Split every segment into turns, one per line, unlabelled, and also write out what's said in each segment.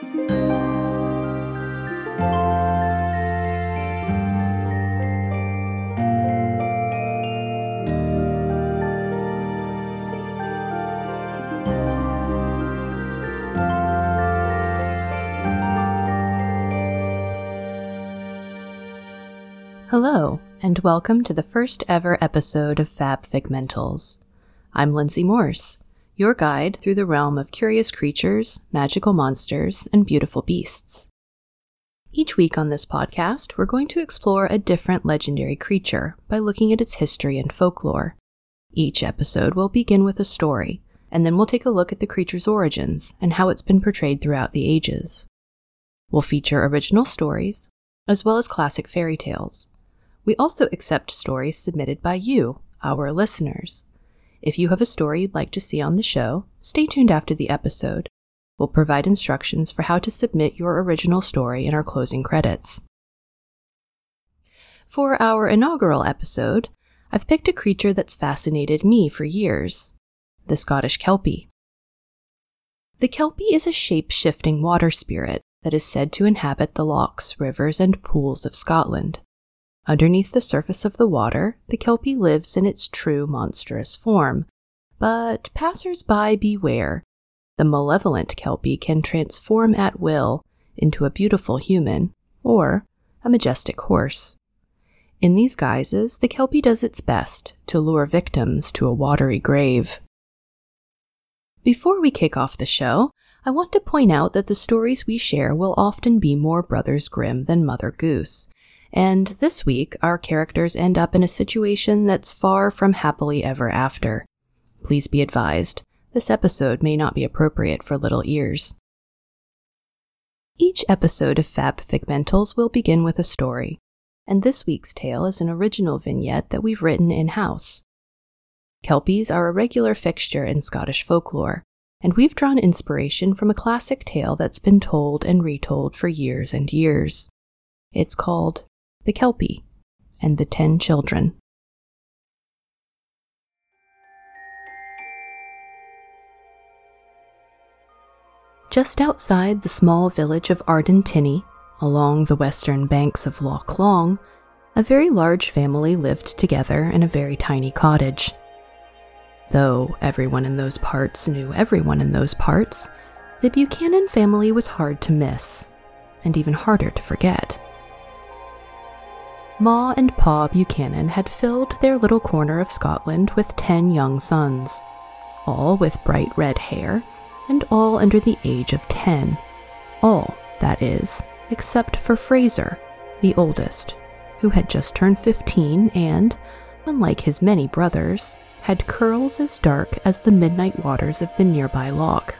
Hello, and welcome to the first ever episode of Fab Figmentals. I'm Lindsay Morse, your guide through the realm of curious creatures, magical monsters, and beautiful beasts. Each week on this podcast, we're going to explore a different legendary creature by looking at its history and folklore. Each episode will begin with a story, and then we'll take a look at the creature's origins and how it's been portrayed throughout the ages. We'll feature original stories, as well as classic fairy tales. We also accept stories submitted by you, our listeners. If you have a story you'd like to see on the show, stay tuned after the episode. We'll provide instructions for how to submit your original story in our closing credits. For our inaugural episode, I've picked a creature that's fascinated me for years the Scottish Kelpie. The Kelpie is a shape shifting water spirit that is said to inhabit the lochs, rivers, and pools of Scotland. Underneath the surface of the water, the Kelpie lives in its true monstrous form. But passers-by beware. The malevolent Kelpie can transform at will into a beautiful human or a majestic horse. In these guises, the Kelpie does its best to lure victims to a watery grave. Before we kick off the show, I want to point out that the stories we share will often be more Brothers Grimm than Mother Goose, and this week, our characters end up in a situation that's far from happily ever after. Please be advised, this episode may not be appropriate for little ears. Each episode of Fab Figmentals will begin with a story, and this week's tale is an original vignette that we've written in house. Kelpies are a regular fixture in Scottish folklore, and we've drawn inspiration from a classic tale that's been told and retold for years and years. It's called the Kelpie, and the Ten Children. Just outside the small village of Ardentinny, along the western banks of Loch Long, a very large family lived together in a very tiny cottage. Though everyone in those parts knew everyone in those parts, the Buchanan family was hard to miss, and even harder to forget. Ma and Pa Buchanan had filled their little corner of Scotland with ten young sons, all with bright red hair, and all under the age of ten. All, that is, except for Fraser, the oldest, who had just turned 15 and, unlike his many brothers, had curls as dark as the midnight waters of the nearby loch.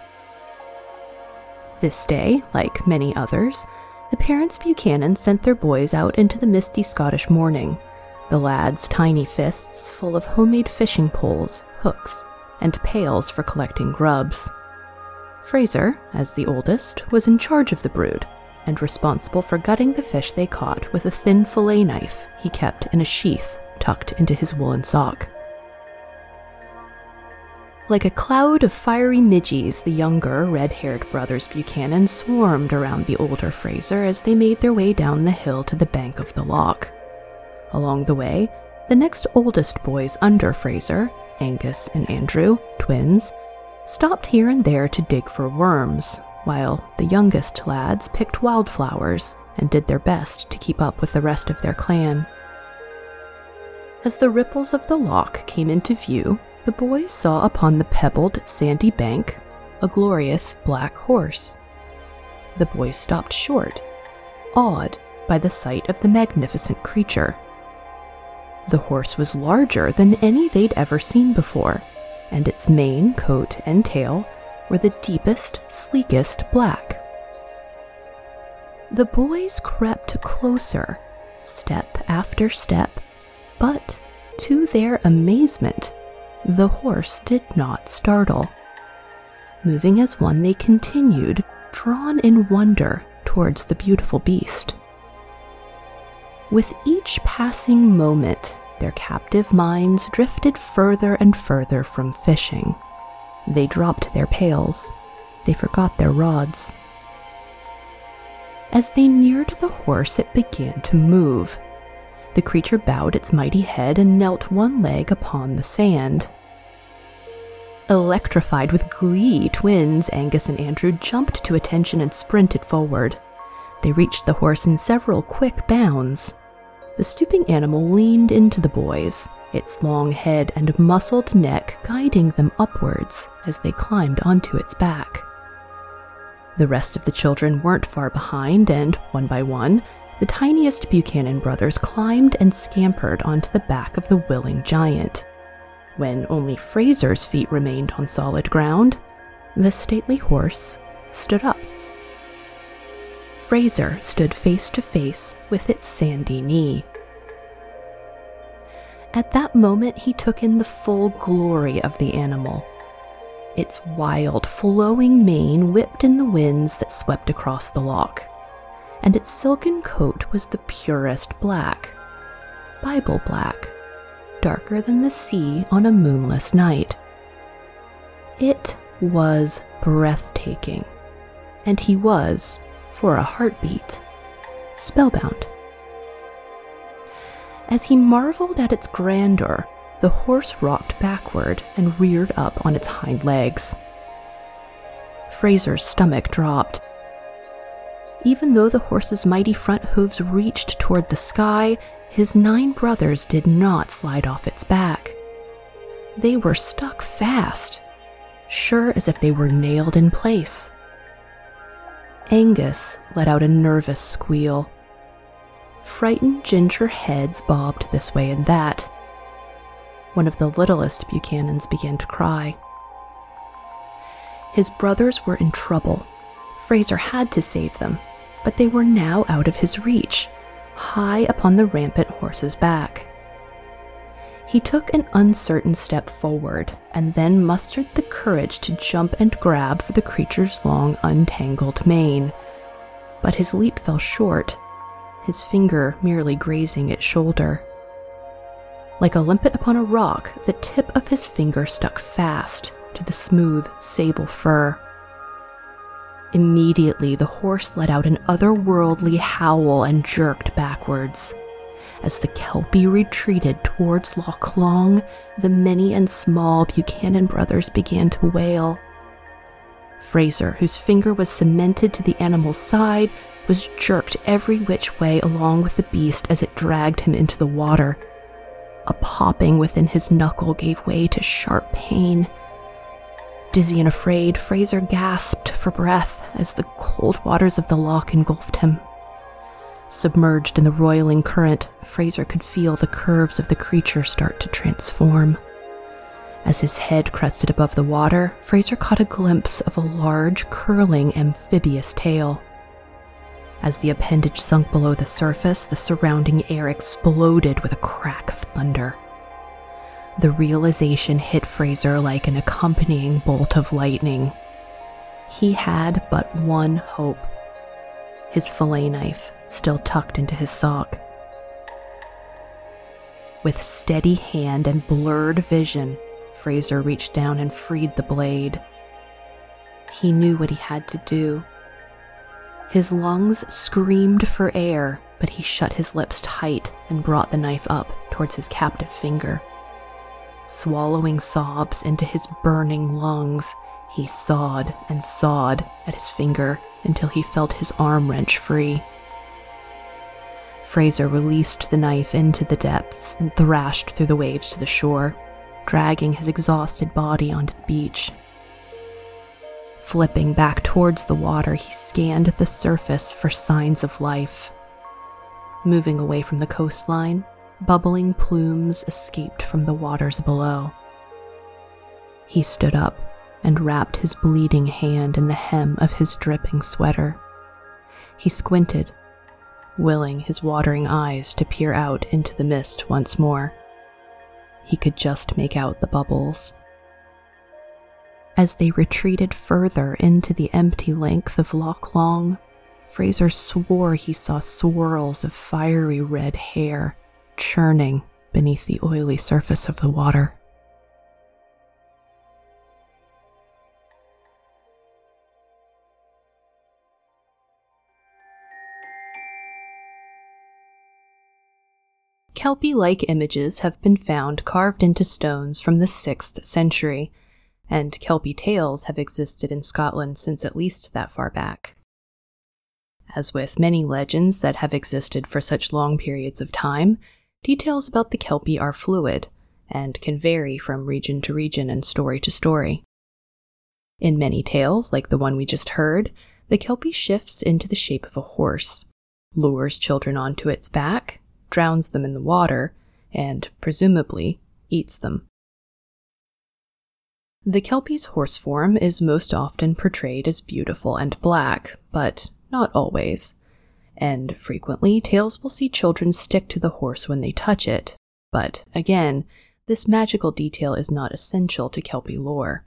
This day, like many others, the parents Buchanan sent their boys out into the misty Scottish morning, the lads' tiny fists full of homemade fishing poles, hooks, and pails for collecting grubs. Fraser, as the oldest, was in charge of the brood and responsible for gutting the fish they caught with a thin fillet knife he kept in a sheath tucked into his woolen sock. Like a cloud of fiery midgies, the younger, red haired brothers Buchanan swarmed around the older Fraser as they made their way down the hill to the bank of the loch. Along the way, the next oldest boys under Fraser, Angus and Andrew, twins, stopped here and there to dig for worms, while the youngest lads picked wildflowers and did their best to keep up with the rest of their clan. As the ripples of the loch came into view, the boys saw upon the pebbled, sandy bank a glorious black horse. The boys stopped short, awed by the sight of the magnificent creature. The horse was larger than any they'd ever seen before, and its mane, coat, and tail were the deepest, sleekest black. The boys crept closer, step after step, but to their amazement, the horse did not startle. Moving as one, they continued, drawn in wonder towards the beautiful beast. With each passing moment, their captive minds drifted further and further from fishing. They dropped their pails. They forgot their rods. As they neared the horse, it began to move. The creature bowed its mighty head and knelt one leg upon the sand. Electrified with glee, twins Angus and Andrew jumped to attention and sprinted forward. They reached the horse in several quick bounds. The stooping animal leaned into the boys, its long head and muscled neck guiding them upwards as they climbed onto its back. The rest of the children weren't far behind, and one by one, the tiniest Buchanan brothers climbed and scampered onto the back of the willing giant. When only Fraser's feet remained on solid ground, the stately horse stood up. Fraser stood face to face with its sandy knee. At that moment, he took in the full glory of the animal. Its wild, flowing mane whipped in the winds that swept across the loch, and its silken coat was the purest black, Bible black, darker than the sea on a moonless night. It was breathtaking, and he was, for a heartbeat, spellbound. As he marveled at its grandeur, the horse rocked backward and reared up on its hind legs. Fraser's stomach dropped. Even though the horse's mighty front hooves reached toward the sky, his nine brothers did not slide off its back. They were stuck fast, sure as if they were nailed in place. Angus let out a nervous squeal. Frightened ginger heads bobbed this way and that. One of the littlest Buchanans began to cry. His brothers were in trouble. Fraser had to save them, but they were now out of his reach, high upon the rampant horse's back. He took an uncertain step forward and then mustered the courage to jump and grab for the creature's long, untangled mane. But his leap fell short his finger merely grazing its shoulder. Like a limpet upon a rock, the tip of his finger stuck fast to the smooth sable fur. Immediately, the horse let out an otherworldly howl and jerked backwards. As the Kelpie retreated towards Loch Long, the many and small Buchanan brothers began to wail. Fraser, whose finger was cemented to the animal's side, was jerked every which way along with the beast as it dragged him into the water. A popping within his knuckle gave way to sharp pain. Dizzy and afraid, Fraser gasped for breath as the cold waters of the loch engulfed him. Submerged in the roiling current, Fraser could feel the curves of the creature start to transform. As his head crested above the water, Fraser caught a glimpse of a large, curling, amphibious tail. As the appendage sunk below the surface, the surrounding air exploded with a crack of thunder. The realization hit Fraser like an accompanying bolt of lightning. He had but one hope his fillet knife still tucked into his sock. With steady hand and blurred vision, Fraser reached down and freed the blade. He knew what he had to do. His lungs screamed for air, but he shut his lips tight and brought the knife up towards his captive finger. Swallowing sobs into his burning lungs, he sawed and sawed at his finger until he felt his arm wrench free. Fraser released the knife into the depths and thrashed through the waves to the shore dragging his exhausted body onto the beach. Flipping back towards the water, he scanned the surface for signs of life. Moving away from the coastline, bubbling plumes escaped from the waters below. He stood up and wrapped his bleeding hand in the hem of his dripping sweater. He squinted, willing his watering eyes to peer out into the mist once more. He could just make out the bubbles. As they retreated further into the empty length of Loch Long, Fraser swore he saw swirls of fiery red hair churning beneath the oily surface of the water. Kelpie like images have been found carved into stones from the 6th century, and Kelpie tales have existed in Scotland since at least that far back. As with many legends that have existed for such long periods of time, details about the Kelpie are fluid and can vary from region to region and story to story. In many tales, like the one we just heard, the Kelpie shifts into the shape of a horse, lures children onto its back, drowns them in the water, and, presumably, eats them. The Kelpie's horse form is most often portrayed as beautiful and black, but not always. And frequently, tales will see children stick to the horse when they touch it, but again, this magical detail is not essential to Kelpie lore.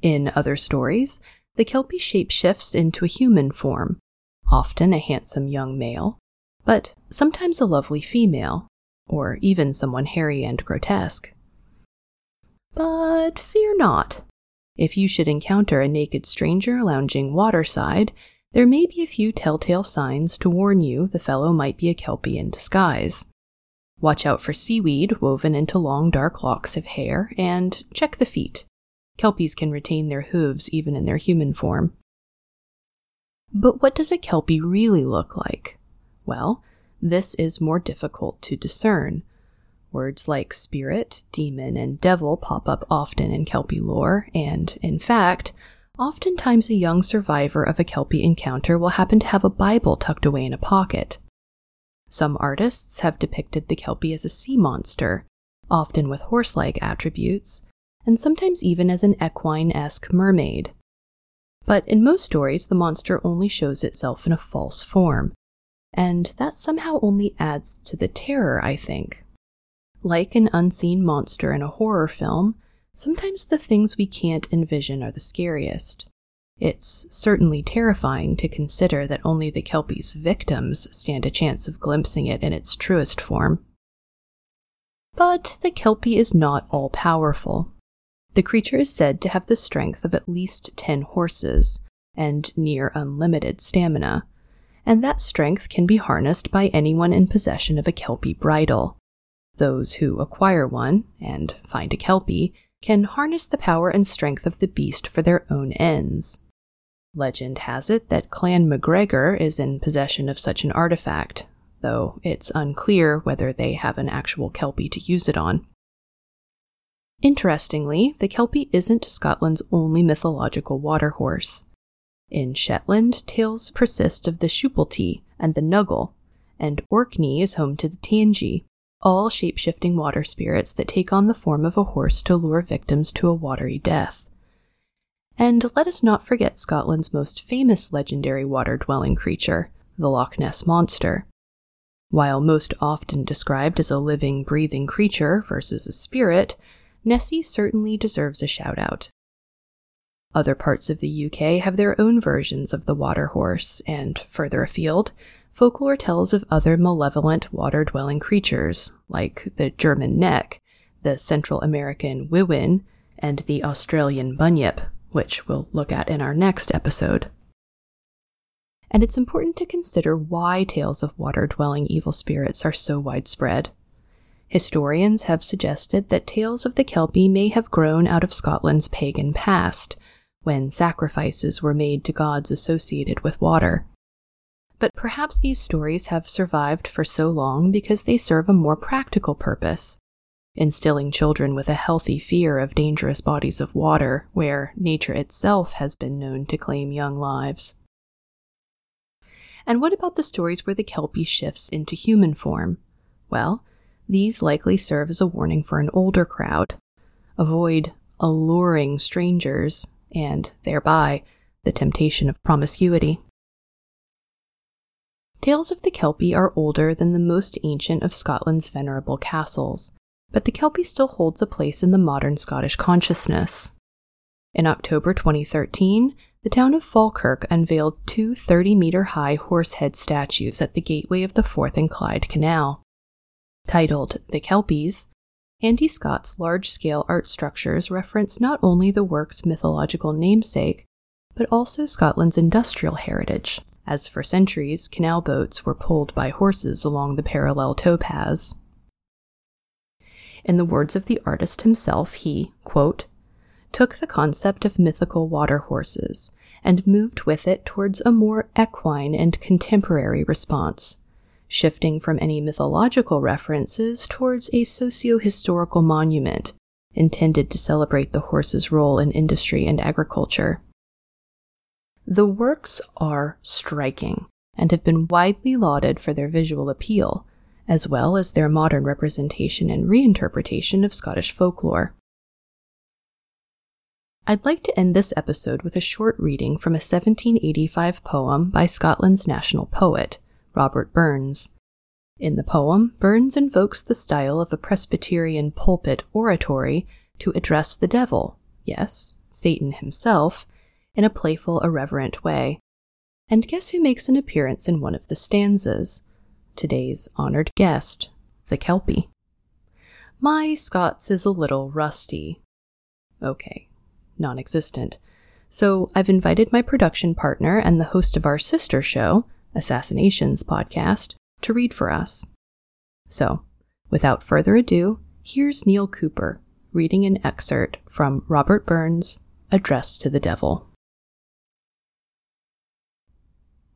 In other stories, the Kelpie shape shifts into a human form, often a handsome young male, but sometimes a lovely female, or even someone hairy and grotesque. But fear not. If you should encounter a naked stranger lounging waterside, there may be a few telltale signs to warn you the fellow might be a Kelpie in disguise. Watch out for seaweed woven into long dark locks of hair, and check the feet. Kelpies can retain their hooves even in their human form. But what does a Kelpie really look like? Well, this is more difficult to discern. Words like spirit, demon, and devil pop up often in Kelpie lore, and, in fact, oftentimes a young survivor of a Kelpie encounter will happen to have a Bible tucked away in a pocket. Some artists have depicted the Kelpie as a sea monster, often with horse like attributes, and sometimes even as an equine esque mermaid. But in most stories, the monster only shows itself in a false form, and that somehow only adds to the terror, I think. Like an unseen monster in a horror film, sometimes the things we can't envision are the scariest. It's certainly terrifying to consider that only the Kelpie's victims stand a chance of glimpsing it in its truest form. But the Kelpie is not all powerful. The creature is said to have the strength of at least 10 horses and near unlimited stamina, and that strength can be harnessed by anyone in possession of a Kelpie bridle. Those who acquire one and find a Kelpie can harness the power and strength of the beast for their own ends. Legend has it that Clan MacGregor is in possession of such an artifact, though it's unclear whether they have an actual Kelpie to use it on. Interestingly, the Kelpie isn't Scotland's only mythological water horse. In Shetland, tales persist of the Shoopiltee and the Nuggle, and Orkney is home to the Tangi, all shape-shifting water spirits that take on the form of a horse to lure victims to a watery death. And let us not forget Scotland's most famous legendary water dwelling creature, the Loch Ness Monster. While most often described as a living, breathing creature versus a spirit, Nessie certainly deserves a shout out. Other parts of the UK have their own versions of the water horse, and further afield, folklore tells of other malevolent water dwelling creatures, like the German neck, the Central American wihwin, and the Australian bunyip, which we'll look at in our next episode. And it's important to consider why tales of water dwelling evil spirits are so widespread. Historians have suggested that tales of the Kelpie may have grown out of Scotland's pagan past, when sacrifices were made to gods associated with water. But perhaps these stories have survived for so long because they serve a more practical purpose instilling children with a healthy fear of dangerous bodies of water where nature itself has been known to claim young lives. And what about the stories where the Kelpie shifts into human form? Well, these likely serve as a warning for an older crowd. Avoid alluring strangers and, thereby, the temptation of promiscuity. Tales of the Kelpie are older than the most ancient of Scotland's venerable castles, but the Kelpie still holds a place in the modern Scottish consciousness. In October 2013, the town of Falkirk unveiled two 30 meter high horsehead statues at the gateway of the Forth and Clyde Canal. Titled The Kelpies, Andy Scott's large scale art structures reference not only the work's mythological namesake, but also Scotland's industrial heritage, as for centuries canal boats were pulled by horses along the parallel towpaths. In the words of the artist himself, he, quote, took the concept of mythical water horses and moved with it towards a more equine and contemporary response, shifting from any mythological references towards a socio historical monument intended to celebrate the horse's role in industry and agriculture. The works are striking and have been widely lauded for their visual appeal, as well as their modern representation and reinterpretation of Scottish folklore. I'd like to end this episode with a short reading from a 1785 poem by Scotland's national poet, Robert Burns. In the poem, Burns invokes the style of a Presbyterian pulpit oratory to address the devil, yes, Satan himself, in a playful, irreverent way. And guess who makes an appearance in one of the stanzas? Today's honored guest, the Kelpie. My Scots is a little rusty. Okay, non existent. So I've invited my production partner and the host of our sister show, Assassinations podcast, to read for us. So, without further ado, here's Neil Cooper reading an excerpt from Robert Burns' Address to the Devil.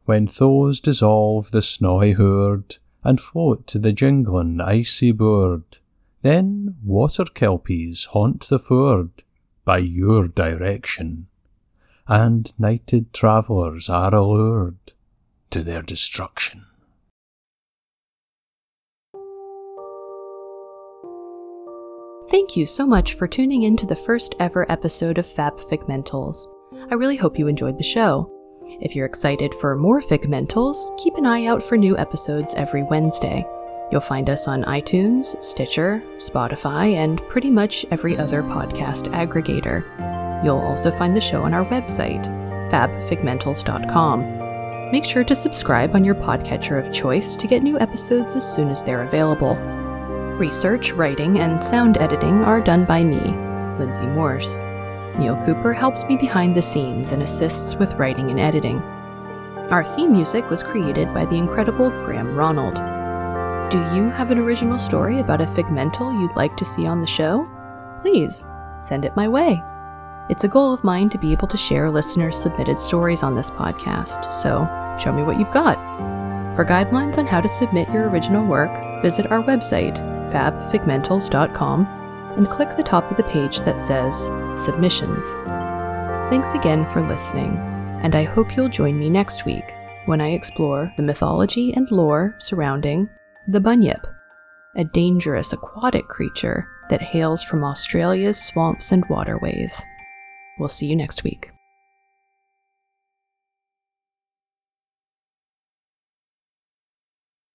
When thaws dissolve the snowy herd and float to the jingling icy board, then water kelpies haunt the ford by your direction, and nighted travellers are allured to their destruction.
Thank you so much for tuning in to the first ever episode of Fab Figmentals. I really hope you enjoyed the show. If you're excited for more Figmentals, keep an eye out for new episodes every Wednesday. You'll find us on iTunes, Stitcher, Spotify, and pretty much every other podcast aggregator. You'll also find the show on our website, fabfigmentals.com. Make sure to subscribe on your podcatcher of choice to get new episodes as soon as they're available. Research, writing, and sound editing are done by me, Lindsay Morse. Neil Cooper helps me behind the scenes and assists with writing and editing. Our theme music was created by the incredible Graham Ronald. Do you have an original story about a figmental you'd like to see on the show? Please send it my way. It's a goal of mine to be able to share listeners' submitted stories on this podcast, so show me what you've got. For guidelines on how to submit your original work, visit our website, fabfigmentals.com, and click the top of the page that says Submissions. Thanks again for listening, and I hope you'll join me next week when I explore the mythology and lore surrounding the bunyip, a dangerous aquatic creature that hails from Australia's swamps and waterways. We'll see you next week.